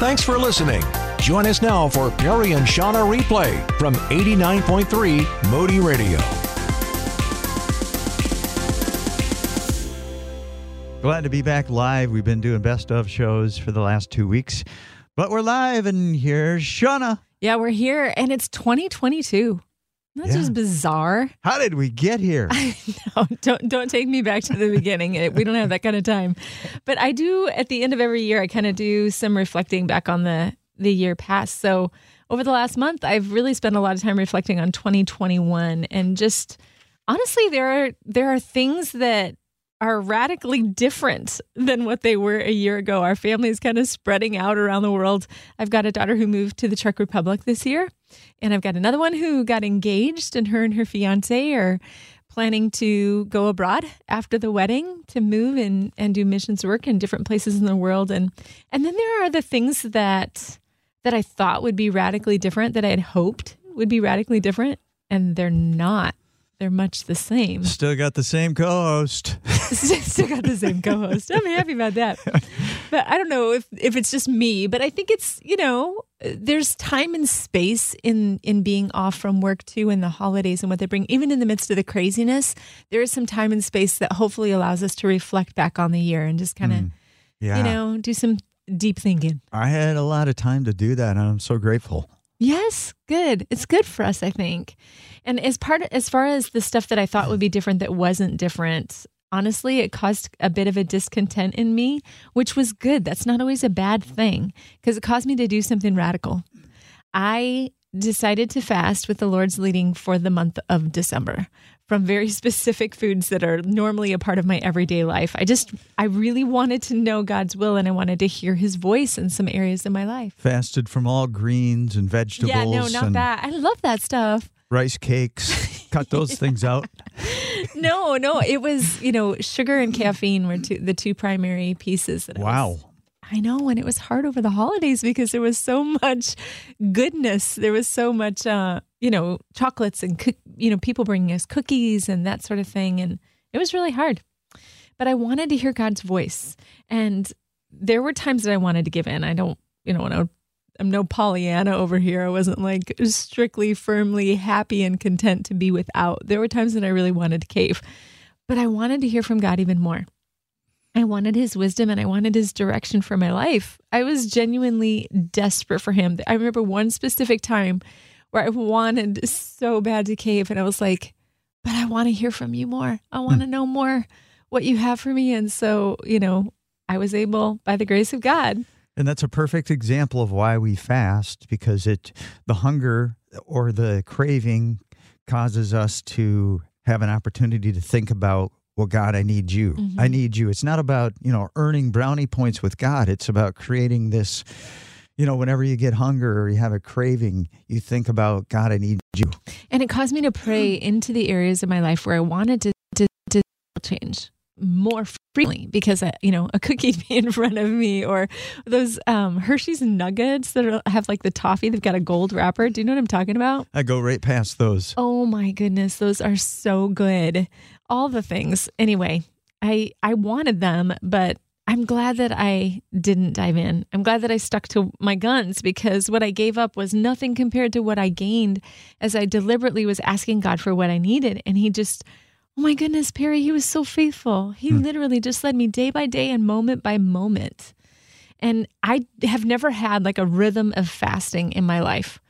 Thanks for listening. Join us now for Perry and Shawna replay from 89.3 Moody Radio. Glad to be back live. We've been doing best of shows for the last two weeks, but we're live, and here's Shawna. Yeah, we're here, and it's 2022. That's Yeah. just bizarre. How did we get here? no, don't don't take me back to the beginning. We don't have that kind of time. But I do at the end of every year. I kind of do some reflecting back on the the year past. So over the last month, I've really spent a lot of time reflecting on 2021, and just honestly, there are there are things that are radically different than what they were a year ago. Our family is kind of spreading out around the world. I've got a daughter who moved to the Czech Republic this year, and I've got another one who got engaged, and her and her fiance are planning to go abroad after the wedding to move and, and do missions work in different places in the world. And and then there are the things that that I thought would be radically different that I had hoped would be radically different, and they're not. They're much the same. Still got the same co-host. Still got the same co-host. I'm happy about that. But I don't know if if it's just me, but I think it's you know there's time and space in in being off from work too, in the holidays and what they bring. Even in the midst of the craziness, there is some time and space that hopefully allows us to reflect back on the year and just kind of Mm, Yeah, you know do some deep thinking. I had a lot of time to do that, and I'm so grateful. Yes, good. It's good for us, I think. And as part as far as the stuff that I thought would be different that wasn't different, honestly, it caused a bit of a discontent in me, which was good. That's not always a bad thing because it caused me to do something radical. I decided to fast with the Lord's leading for the month of December from very specific foods that are normally a part of my everyday life. I just I really wanted to know God's will and I wanted to hear his voice in some areas of my life. Fasted from all greens and vegetables. Yeah, no, not that. I love that stuff. Rice cakes. Cut those things out. No, no, it was you know sugar and caffeine were two, the two primary pieces. That I was- Wow. I know, and it was hard over the holidays because there was so much goodness. There was so much, uh, you know, chocolates and you know, people bringing us cookies and that sort of thing, and it was really hard. But I wanted to hear God's voice, and there were times that I wanted to give in. I don't, you know, when I, I'm no Pollyanna over here. I wasn't like strictly, firmly happy and content to be without. There were times that I really wanted to cave, but I wanted to hear from God even more. I wanted his wisdom and I wanted his direction for my life. I was genuinely desperate for him. I remember one specific time where I wanted so bad to cave and I was like, but I want to hear from you more. I hmm. want to know more what you have for me. And so, you know, I was able by the grace of God. And that's a perfect example of why we fast because it the hunger or the craving causes us to have an opportunity to think about well God I need you. I mm-hmm. need you. It's not about, you know, earning brownie points with God. It's about creating this you know, whenever you get hunger or you have a craving, you think about God I need you. And it caused me to pray mm. into the areas of my life where I wanted to, to, to change more frequently because, uh, you know, a cookie be in front of me or those um, Hershey's nuggets that are, have like the toffee, they've got a gold wrapper. Do you know what I'm talking about? I go right past those. Oh my goodness, those are so good. All the things. Anyway, I I wanted them, but I'm glad that I didn't dive in. I'm glad that I stuck to my guns because what I gave up was nothing compared to what I gained as I deliberately was asking God for what I needed and he just Oh my goodness, Perry, he was so faithful. He hmm. literally just led me day by day and moment by moment. And I have never had like a rhythm of fasting in my life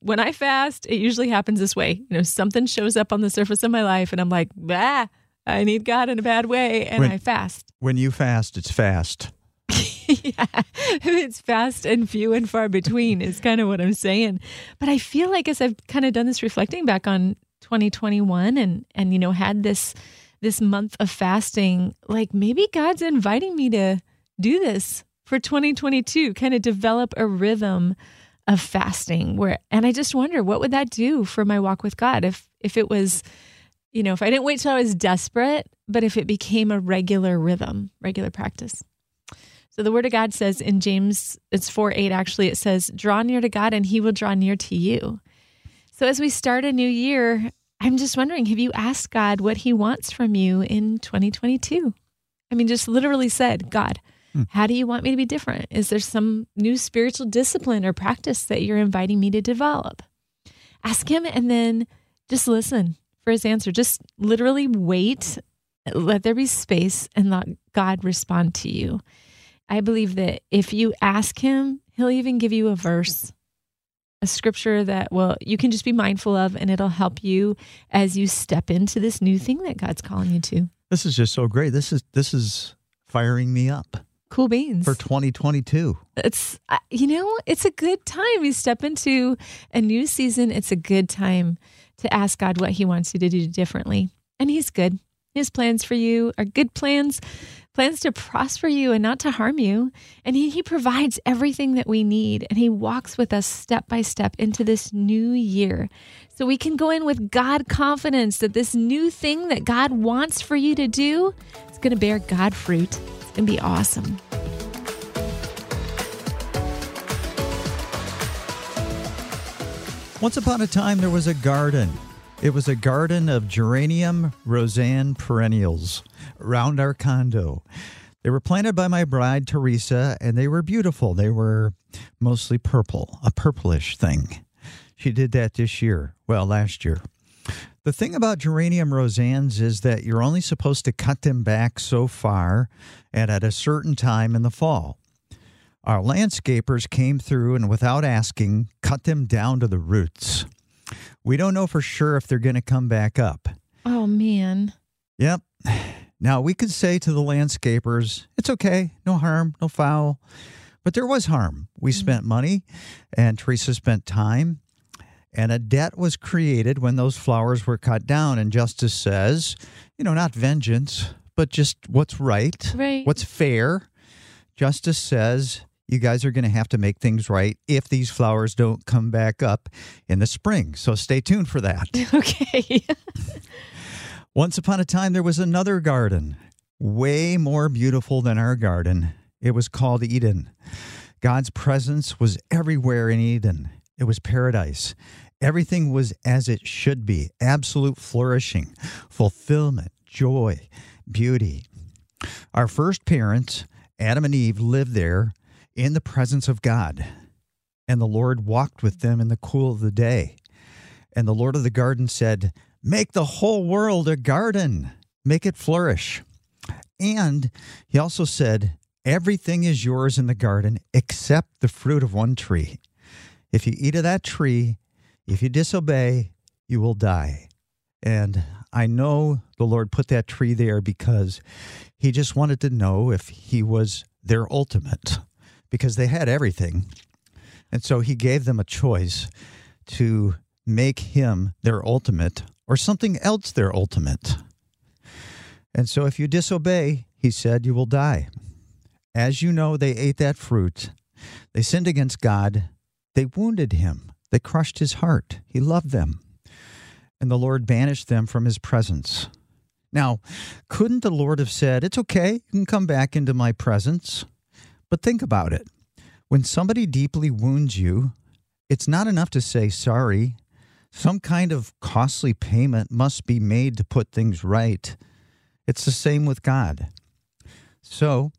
when I fast, it usually happens this way. You know, something shows up on the surface of my life, and I'm like, bah, I need God in a bad way, and When- I fast. When you fast, it's fast. yeah, it's fast and few and far between is kind of what I'm saying. But I feel like as I've kind of done this reflecting back on 2021 and and you know had this this month of fasting, like maybe God's inviting me to do this for 2022, kind of develop a rhythm of fasting where and I just wonder what would that do for my walk with God if if it was you know, if I didn't wait till I was desperate, but if it became a regular rhythm, regular practice. So the word of God says in James, it's 4 8 actually, it says, draw near to God and he will draw near to you. So as we start a new year, I'm just wondering, have you asked God what he wants from you in 2022? I mean, just literally said, God, hmm. How do you want me to be different? Is there some new spiritual discipline or practice that you're inviting me to develop? Ask him and then just listen for his answer. Just literally wait, let there be space, and let God respond to you. I believe that if you ask him, he'll even give you a verse, a scripture that well you can just be mindful of and it'll help you as you step into this new thing that God's calling you to. This is just so great. This is this is firing me up Cool beans. for 2022. it's you know it's a good time you step into a new season it's a good time to ask god what he wants you to do differently and he's good his plans for you are good plans plans to prosper you and not to harm you. And he, he provides everything that we need and he walks with us step by step into this new year. So we can go in with god confidence that this new thing that god wants for you to do is going to bear god fruit. It's going to be awesome. Once upon a time, there was a garden. It was a garden of geranium Rozanne perennials around our condo. They were planted by my bride, Teresa, and they were beautiful. They were mostly purple, a purplish thing. She did that this year, well, last year. The thing about geranium Rozannes is that you're only supposed to cut them back so far and at a certain time in the fall. Our landscapers came through and, without asking, cut them down to the roots. We don't know for sure if they're going to come back up. oh man Yep. Now, we could say to the landscapers, it's okay, no harm, no foul. But there was harm. We mm. spent money, and Teresa spent time, and a debt was created when those flowers were cut down. And justice says, you know, not vengeance, but just what's right, Right. what's fair. Justice says, you guys are going to have to make things right if these flowers don't come back up in the spring. So stay tuned for that. Okay. Once upon a time, there was another garden, way more beautiful than our garden. It was called Eden. God's presence was everywhere in Eden, it was paradise. Everything was as it should be absolute flourishing, fulfillment, joy, beauty. Our first parents, Adam and Eve, lived there in the presence of God, and the Lord walked with them in the cool of the day. And the Lord of the garden said, Make the whole world a garden, make it flourish. And he also said, Everything is yours in the garden except the fruit of one tree. If you eat of that tree, if you disobey, you will die. And I know the Lord put that tree there because he just wanted to know if he was their ultimate, because they had everything. And so he gave them a choice to make him their ultimate or something else their ultimate. And so if you disobey, he said, you will die. As you know, they ate that fruit. They sinned against God. They wounded him. They crushed his heart. He loved them. And the Lord banished them from his presence. Now, couldn't the Lord have said, It's okay, you can come back into my presence? But think about it. When somebody deeply wounds you, it's not enough to say sorry. Some kind of costly payment must be made to put things right. It's the same with God. So,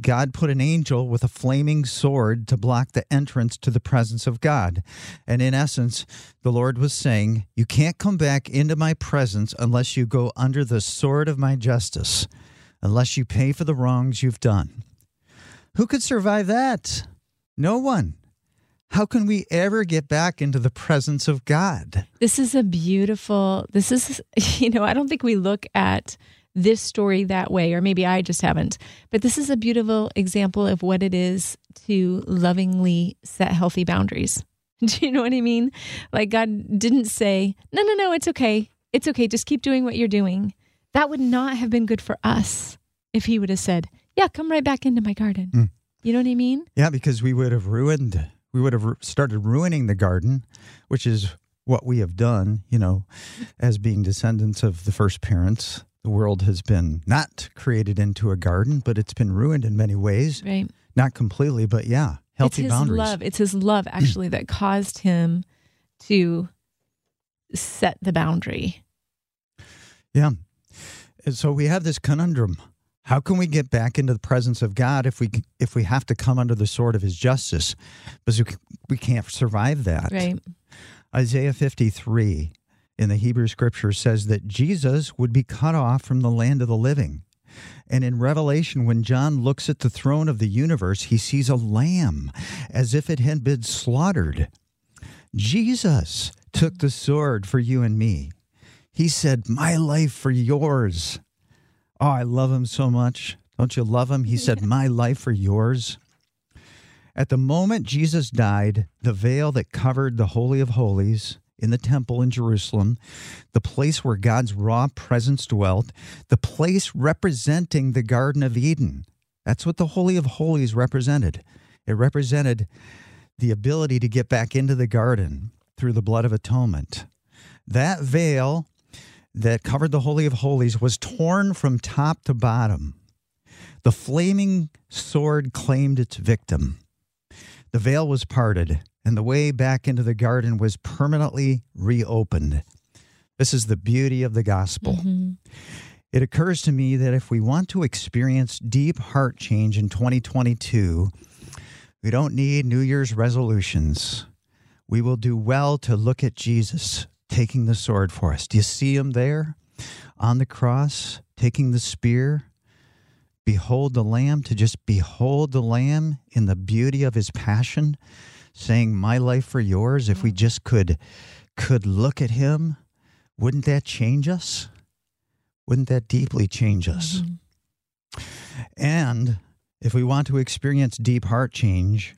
God put an angel with a flaming sword to block the entrance to the presence of God. And in essence, the Lord was saying, You can't come back into my presence unless you go under the sword of my justice, unless you pay for the wrongs you've done. Who could survive that? No one. How can we ever get back into the presence of God? This is a beautiful, this is, you know, I don't think we look at this story that way, or maybe I just haven't, but this is a beautiful example of what it is to lovingly set healthy boundaries. Do you know what I mean? Like God didn't say, no, no, no, it's okay. It's okay. Just keep doing what you're doing. That would not have been good for us if He would have said, yeah, come right back into my garden. Mm. You know what I mean? Yeah, because we would have ruined, we would have started ruining the garden, which is what we have done, you know, as being descendants of the first parents. The world has been not created into a garden, but it's been ruined in many ways. Right. Not completely, but yeah, healthy it's his boundaries. love. It's his love actually that caused him to set the boundary. Yeah. And so we have this conundrum. How can we get back into the presence of God if we if we have to come under the sword of His justice? Because we, can't survive that. Right. Isaiah 53 in the Hebrew scripture says that Jesus would be cut off from the land of the living. And in Revelation, when John looks at the throne of the universe, he sees a lamb as if it had been slaughtered. Jesus took the sword for you and me. He said, My life for yours. Oh, I love him so much. Don't you love him? He said, My life for yours. At the moment Jesus died, the veil that covered the Holy of Holies in the temple in Jerusalem, the place where God's raw presence dwelt, the place representing the Garden of Eden. That's what the Holy of Holies represented. It represented the ability to get back into the garden through the blood of atonement. That veil that covered the Holy of Holies was torn from top to bottom. The flaming sword claimed its victim. The veil was parted, and the way back into the garden was permanently reopened. This is the beauty of the gospel. Mm-hmm. It occurs to me that if we want to experience deep heart change in 2022, we don't need New Year's resolutions. We will do well to look at Jesus taking the sword for us. Do you see him there on the cross, taking the spear? Behold the Lamb, to just behold the Lamb in the beauty of his passion, saying, My life for yours. If we just could could look at him, wouldn't that change us? Wouldn't that deeply change us? Mm-hmm. And if we want to experience deep heart change,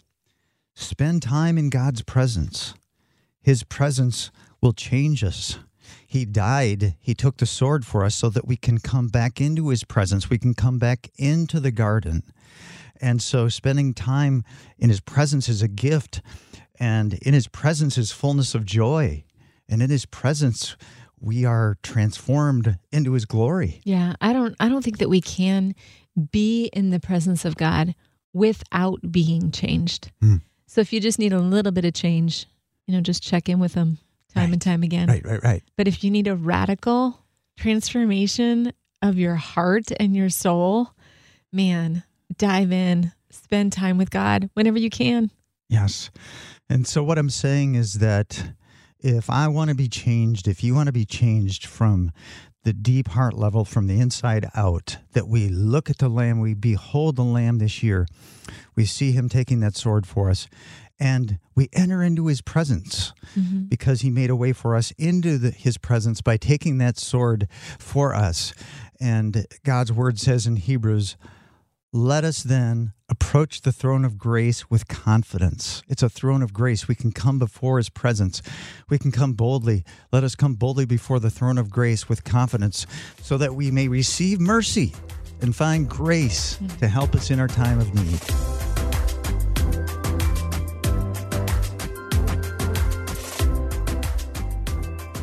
spend time in God's presence. His presence will change us. He died, He took the sword for us so that we can come back into His presence. We can come back into the garden. And so, spending time in His presence is a gift, and in His presence is fullness of joy. And in His presence, we are transformed into His glory. Yeah, I don't I don't think that we can be in the presence of God without being changed. Mm. So if you just need a little bit of change, you know, just check in with them time Right. and time again. Right, right, right. But if you need a radical transformation of your heart and your soul, man, dive in, spend time with God whenever you can. Yes. And so, what I'm saying is that if I want to be changed, if you want to be changed from the deep heart level, from the inside out, that we look at the Lamb, we behold the Lamb this year, we see him taking that sword for us, and we enter into his presence mm-hmm. because he made a way for us into the, his presence by taking that sword for us. And God's word says in Hebrews, let us then approach the throne of grace with confidence. It's a throne of grace. We can come before his presence. We can come boldly. Let us come boldly before the throne of grace with confidence so that we may receive mercy and find grace mm. to help us in our time of need.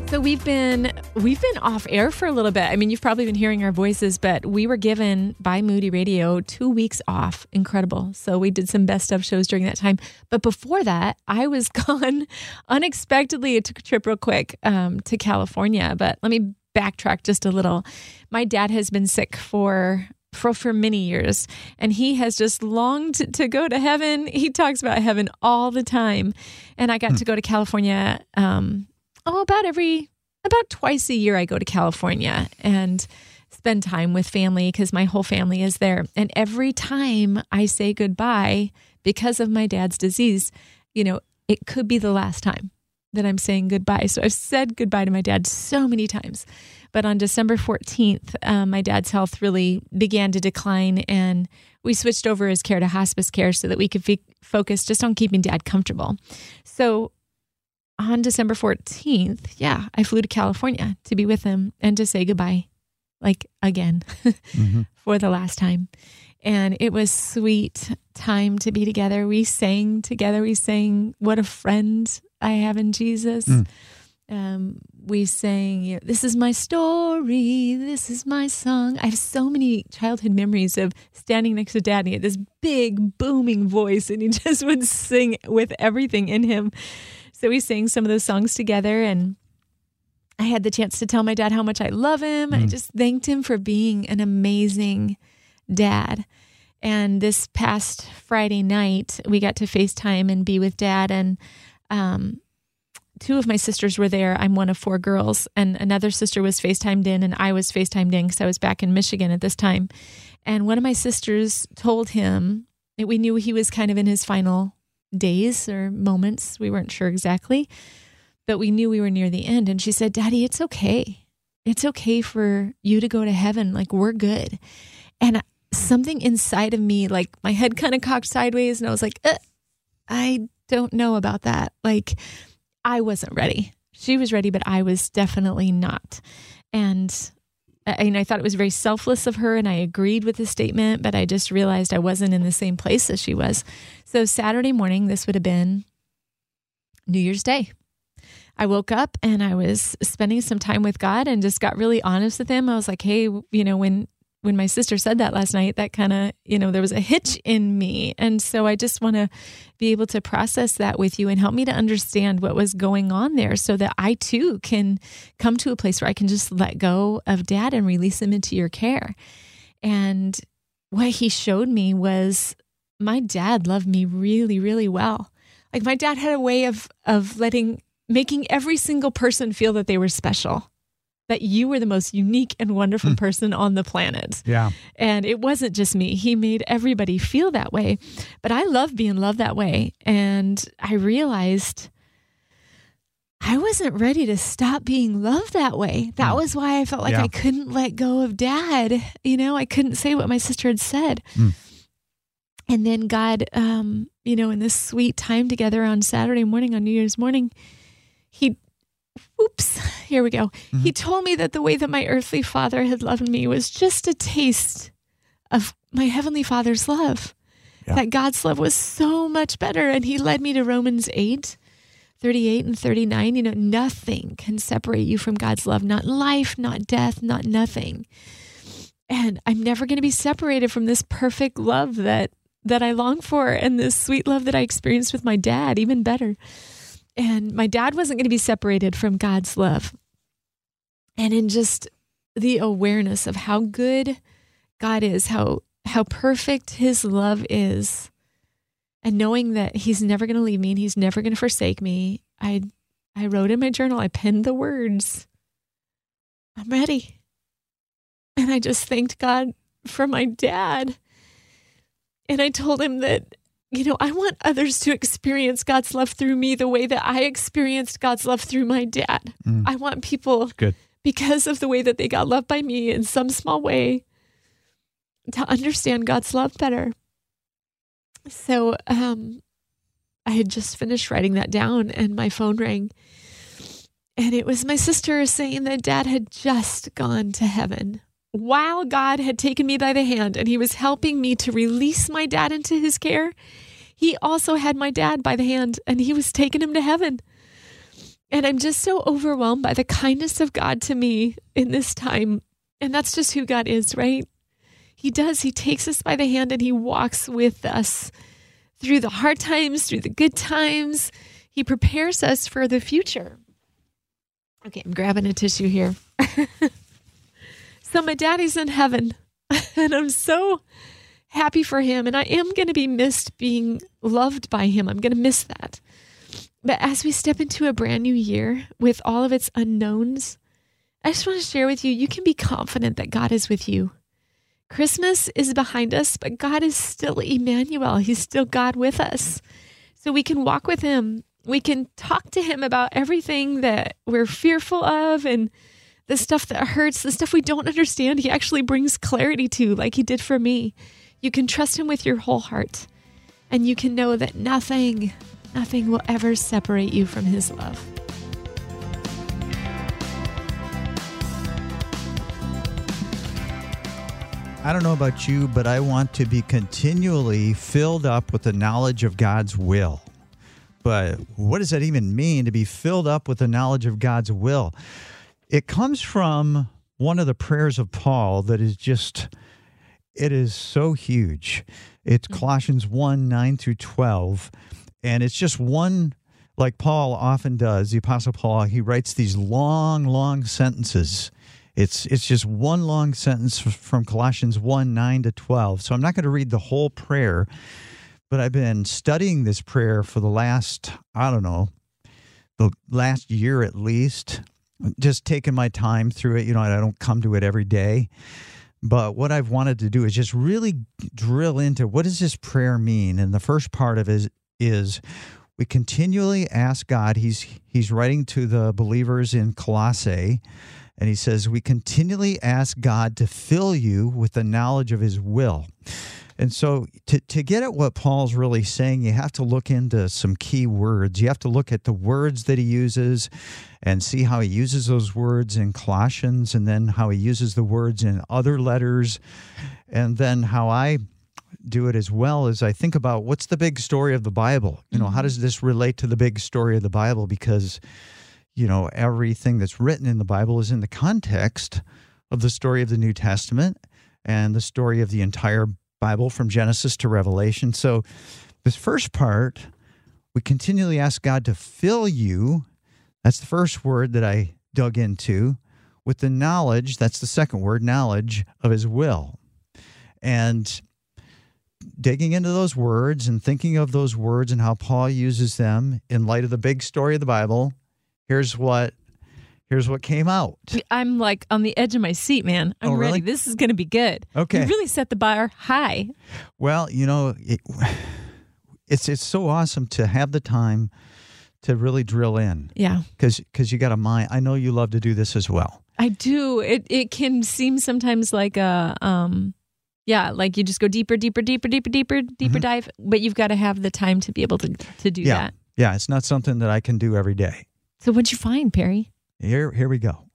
So we've been we've been off air for a little bit. I mean, you've probably been hearing our voices, but we were given by Moody Radio two weeks off. Incredible. So we did some best of shows during that time. But before that, I was gone unexpectedly. It took a trip real quick um, to California. But let me backtrack just a little. My dad has been sick for for for many years and he has just longed to, go to heaven he talks about heaven all the time and i got to go to california um oh about every about twice a year i go to california and spend time with family because my whole family is there. And every time i say goodbye because of my dad's disease you know it could be the last time that i'm saying goodbye. So i've said goodbye to my dad so many times. But on December 14th, um, my dad's health really began to decline, and we switched over his care to hospice care so that we could f- focus just on keeping dad comfortable. So on December 14th, yeah, I flew to California to be with him and to say goodbye, like again, Mhm. for the last time. And it was sweet time to be together. We sang together. We sang, What a Friend I Have in Jesus. Mm. Um, we sang, you know, This is my story. This is my song. I have so many childhood memories of standing next to dad. and He had this big, booming voice, and he just would sing with everything in him. So we sang some of those songs together, and I had the chance to tell my dad how much I love him. I Mm. just thanked him for being an amazing dad. And this past Friday night, we got to FaceTime and be with dad. And um, two of my sisters were there. I'm one of four girls, and another sister was FaceTimed in, and I was FaceTimed in because I was back in Michigan at this time. And one of my sisters told him that we knew he was kind of in his final days or moments. We weren't sure exactly, but we knew we were near the end. And she said, Daddy, it's okay. It's okay for you to go to heaven. Like, we're good. And something inside of me, like my head kind of cocked sideways, and I was like, uh, I don't know about that. Like, I wasn't ready. She was ready, but I was definitely not. And and I thought it was very selfless of her, and I agreed with the statement, but I just realized I wasn't in the same place as she was. So Saturday morning, this would have been New Year's Day. I woke up and I was spending some time with God and just got really honest with Him. I was like, hey, you know, when when my sister said that last night, that kind of, you know, there was a hitch in me. And so I just want to be able to process that with you and help me to understand what was going on there so that I too can come to a place where I can just let go of dad and release him into your care. And what he showed me was my dad loved me really, really well. Like my dad had a way of of letting making every single person feel that they were special that you were the most unique and wonderful hmm. person on the planet. Yeah. And it wasn't just me. He made everybody feel that way. But I love being loved that way. And I realized I wasn't ready to stop being loved that way. That hmm. was why I felt like yeah. I couldn't let go of dad. You know, I couldn't say what my sister had said. Mm. And then God, um, you know, in this sweet time together on Saturday morning, on New Year's morning, he Oops, here we go. Mm-hmm. He told me that the way that my earthly father had loved me was just a taste of my heavenly father's love. Yeah. That God's love was so much better. And he led me to Romans 8, 38 and 39. You know, nothing can separate you from God's love, not life, not death, not nothing. And I'm never going to be separated from this perfect love that that I long for and this sweet love that I experienced with my dad, even better and my dad wasn't going to be separated from God's love. And in just the awareness of how good God is, how how perfect his love is, and knowing that he's never going to leave me and he's never going to forsake me, I I wrote in my journal, I penned the words, I'm ready. And I just thanked God for my dad. And I told him that you know, I want others to experience God's love through me the way that I experienced God's love through my dad. Mm. I want people, Good. because of the way that they got loved by me in some small way, to understand God's love better. So um, I had just finished writing that down, and my phone rang. And it was my sister saying that dad had just gone to heaven while God had taken me by the hand and he was helping me to release my dad into his care, he also had my dad by the hand and he was taking him to heaven. And I'm just so overwhelmed by the kindness of God to me in this time. And that's just who God is, right? He does. He takes us by the hand and he walks with us through the hard times, through the good times. He prepares us for the future. Okay, I'm grabbing a tissue here. So my daddy's in heaven, and I'm so happy for him. And I am going to be missed being loved by him. I'm going to miss that. But as we step into a brand new year with all of its unknowns, I just want to share with you you can be confident that God is with you. Christmas is behind us, but God is still Emmanuel. He's still God with us. So we can walk with him. We can talk to him about everything that we're fearful of and the stuff that hurts, the stuff we don't understand, he actually brings clarity to, like he did for me. You can trust him with your whole heart, and you can know that nothing, nothing will ever separate you from his love. I don't know about you, but I want to be continually filled up with the knowledge of God's will. But what does that even mean to be filled up with the knowledge of God's will? It comes from one of the prayers of Paul that is just, it is so huge. It's mm-hmm. Colossians 1 9 through 12. And it's just one, like Paul often does, the Apostle Paul, he writes these long, long sentences. It's it's just one long sentence from Colossians 1 9 to 12. So I'm not going to read the whole prayer, but I've been studying this prayer for the last, I don't know, the last year at least, just taking my time through it. You know, I don't come to it every day. But what I've wanted to do is just really drill into what does this prayer mean? And the first part of it is, is we continually ask God, he's he's writing to the believers in Colossae, and he says, We continually ask God to fill you with the knowledge of his will. And so, to, to get at what Paul's really saying, you have to look into some key words. You have to look at the words that he uses and see how he uses those words in Colossians and then how he uses the words in other letters. And then how I do it as well as I think about what's the big story of the Bible? You know, how mm-hmm. does this relate to the big story of the Bible? Because, you know, everything that's written in the Bible is in the context of the story of the New Testament and the story of the entire Bible from Genesis to Revelation. So, this first part, we continually ask God to fill you. That's the first word that I dug into with the knowledge. That's the second word, knowledge of His will. And digging into those words and thinking of those words and how Paul uses them in light of the big story of the Bible, here's what here's what came out. I'm like on the edge of my seat, man. I'm Oh, really? ready. This is going to be good. Okay. You really set the bar high. Well, you know, it, it's it's so awesome to have the time to really drill in Yeah. because because you got a mind. I know you love to do this as well. I do. It it can seem sometimes like a um yeah, like you just go deeper, deeper, deeper, deeper, deeper, deeper dive, but you've got to have the time to be able to to do yeah, that. yeah. It's not something that I can do every day. So what'd you find, Perry? Here, here we go.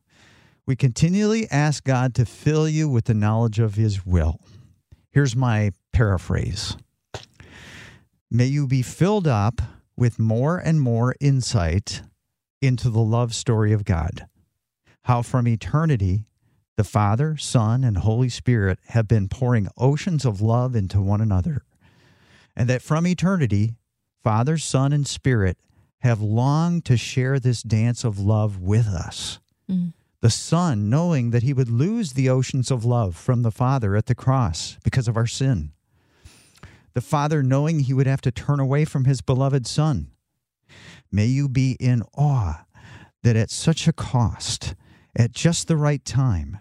We continually ask God to fill you with the knowledge of His will. Here's my paraphrase May you be filled up with more and more insight into the love story of God. How from eternity, the Father, Son, and Holy Spirit have been pouring oceans of love into one another. And that from eternity, Father, Son, and Spirit have longed to share this dance of love with us. Mm. The Son, knowing that he would lose the oceans of love from the Father at the cross because of our sin. The Father, knowing he would have to turn away from his beloved Son. May you be in awe that at such a cost, at just the right time,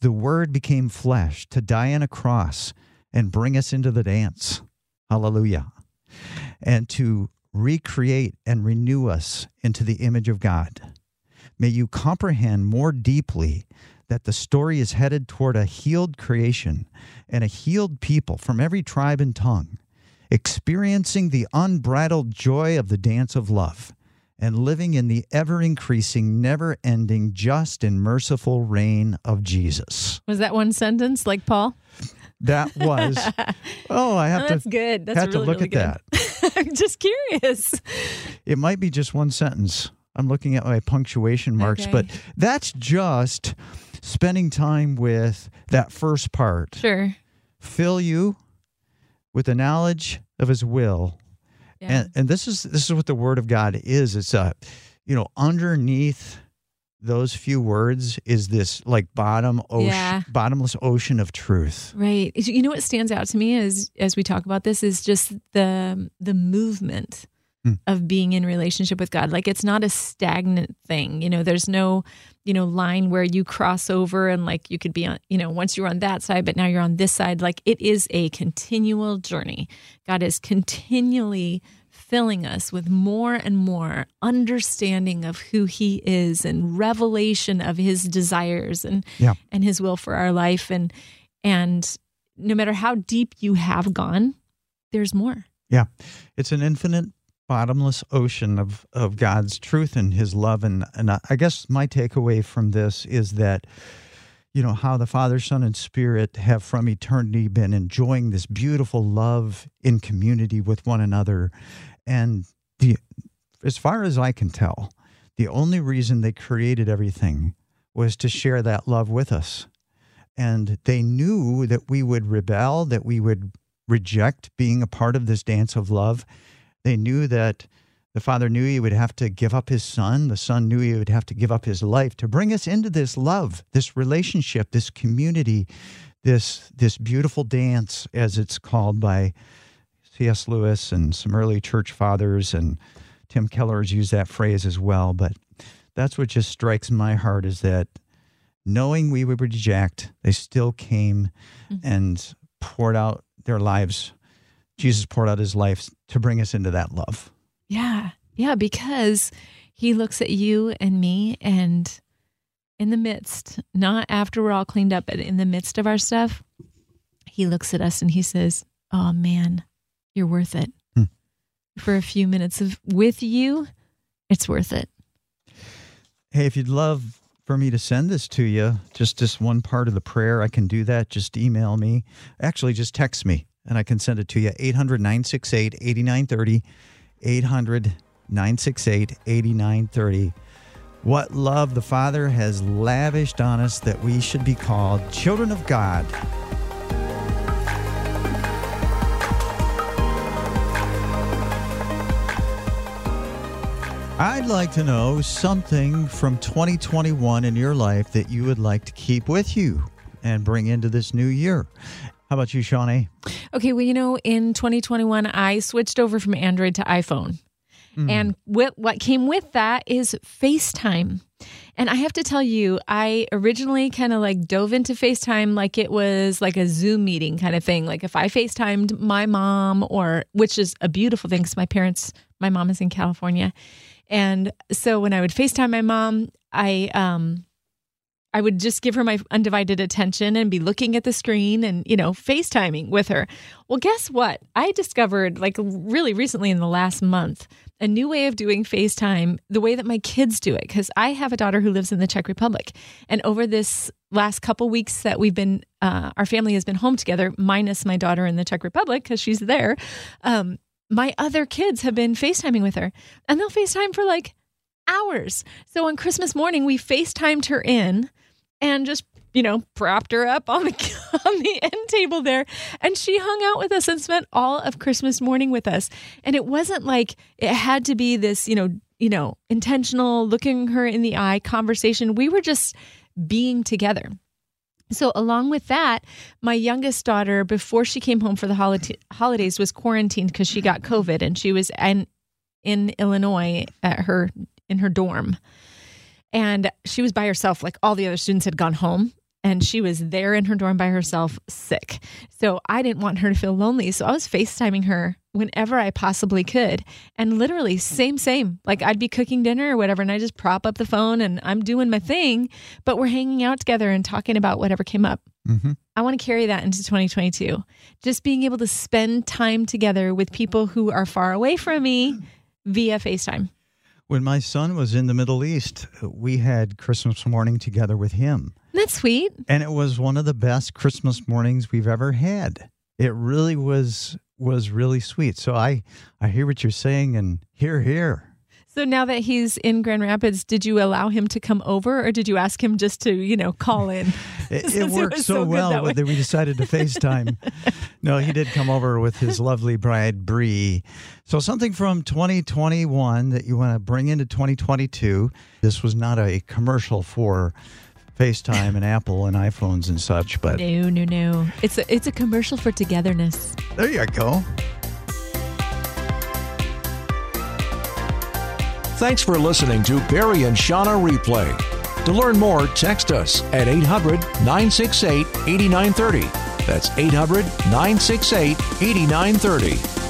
the Word became flesh to die on a cross and bring us into the dance. Hallelujah. And to recreate and renew us into the image of God. May you comprehend more deeply that the story is headed toward a healed creation and a healed people from every tribe and tongue, experiencing the unbridled joy of the dance of love and living in the ever increasing, never ending, just and merciful reign of Jesus. Was that one sentence like Paul? That was, oh, I have Oh, to. that's good. That's have really, to look really at good. that. I'm just curious. It might be just one sentence. I'm looking at my punctuation marks, Okay. but that's just spending time with that first part. Sure. Fill you with the knowledge of his will. Yeah. And and this is this is what the word of God is. It's a you know, underneath those few words is this like bottom ocean Yeah. bottomless ocean of truth. Right. You know what stands out to me as as we talk about this is just the the movement Hmm. of being in relationship with God. Like it's not a stagnant thing. You know, there's no, you know, line where you cross over and like you could be on, you know, once you're on that side, but now you're on this side. Like it is a continual journey. God is continually filling us with more and more understanding of who he is and revelation of his desires and Yeah. and his will for our life and and no matter how deep you have gone there's more Yeah. It's an infinite bottomless ocean of, of God's truth and his love. And, and I guess my takeaway from this is that, you know, how the Father, Son, and Spirit have from eternity been enjoying this beautiful love in community with one another. And the as far as I can tell, the only reason they created everything was to share that love with us. And they knew that we would rebel, that we would reject being a part of this dance of love. They knew that The Father knew he would have to give up his son. The Son knew he would have to give up his life to bring us into this love, this relationship, this community, this this beautiful dance, as it's called by C.S. Lewis and some early church fathers, and Tim Keller has used that phrase as well. But that's what just strikes my heart is that knowing we would reject, they still came mm-hmm. and poured out their lives. Jesus poured out his life to bring us into that love. Yeah. Yeah. Because he looks at you and me and in the midst, not after we're all cleaned up, but in the midst of our stuff, he looks at us and he says, Oh man, you're worth it. Hmm. For a few minutes of with you, it's worth it. Hey, if you'd love for me to send this to you, just this one part of the prayer, I can do that. Just email me. Actually, just text me and I can send it to you. 800 968 8930. 800 968 8930. What love the Father has lavished on us that we should be called children of God. I'd like to know something from 2021 in your life that you would like to keep with you and bring into this new year. How about you, Shawnee? Okay, well, you know, in 2021, I switched over from Android to iPhone. Mm. And what, what came with that is FaceTime. And I have to tell you, I originally kind of like dove into FaceTime like it was like a Zoom meeting kind of thing. Like if I FaceTimed my mom, or which is a beautiful thing because my parents, my mom is in California. And so when I would FaceTime my mom, I, um, I would just give her my undivided attention and be looking at the screen and, you know, FaceTiming with her. Well, guess what? I discovered, like, really recently in the last month, a new way of doing FaceTime the way that my kids do it. Because I have a daughter who lives in the Czech Republic. And over this last couple weeks that we've been, uh, our family has been home together, minus my daughter in the Czech Republic because she's there. Um, my other kids have been FaceTiming with her, and they'll FaceTime for like hours. So on Christmas morning, we FaceTimed her in and just you know propped her up on the on the end table there and she hung out with us and spent all of christmas morning with us. And it wasn't like it had to be this you know you know intentional looking her in the eye conversation. We were just being together so along with that my youngest daughter before she came home for the holiday, holidays was quarantined because she got covid and she was in in illinois at her in her dorm and she was by herself, like all the other students had gone home. And she was there in her dorm by herself, sick. So I didn't want her to feel lonely. So I was FaceTiming her whenever I possibly could. And literally, same, same. Like I'd be cooking dinner or whatever, and I just prop up the phone and I'm doing my thing, but we're hanging out together and talking about whatever came up. Mm-hmm. I want to carry that into 2022. Just being able to spend time together with people who are far away from me via FaceTime. When my son was in the Middle East, we had Christmas morning together with him. That's sweet. And it was one of the best Christmas mornings we've ever had. It really was was really sweet. So I I hear what you're saying and hear here. So now that he's in Grand Rapids, did you allow him to come over or did you ask him just to, you know, call in? it, it worked so, so well that, that we decided to FaceTime. no, he did come over with his lovely bride, Bree. So something from 2021 that you want to bring into 2022. This was not a commercial for FaceTime and Apple and iPhones and such, but no, no, no. It's a it's a commercial for togetherness. There you go. Thanks for listening to Perry and Shawna Replay. To learn more, text us at 800 968 8930. That's 800 968 8930.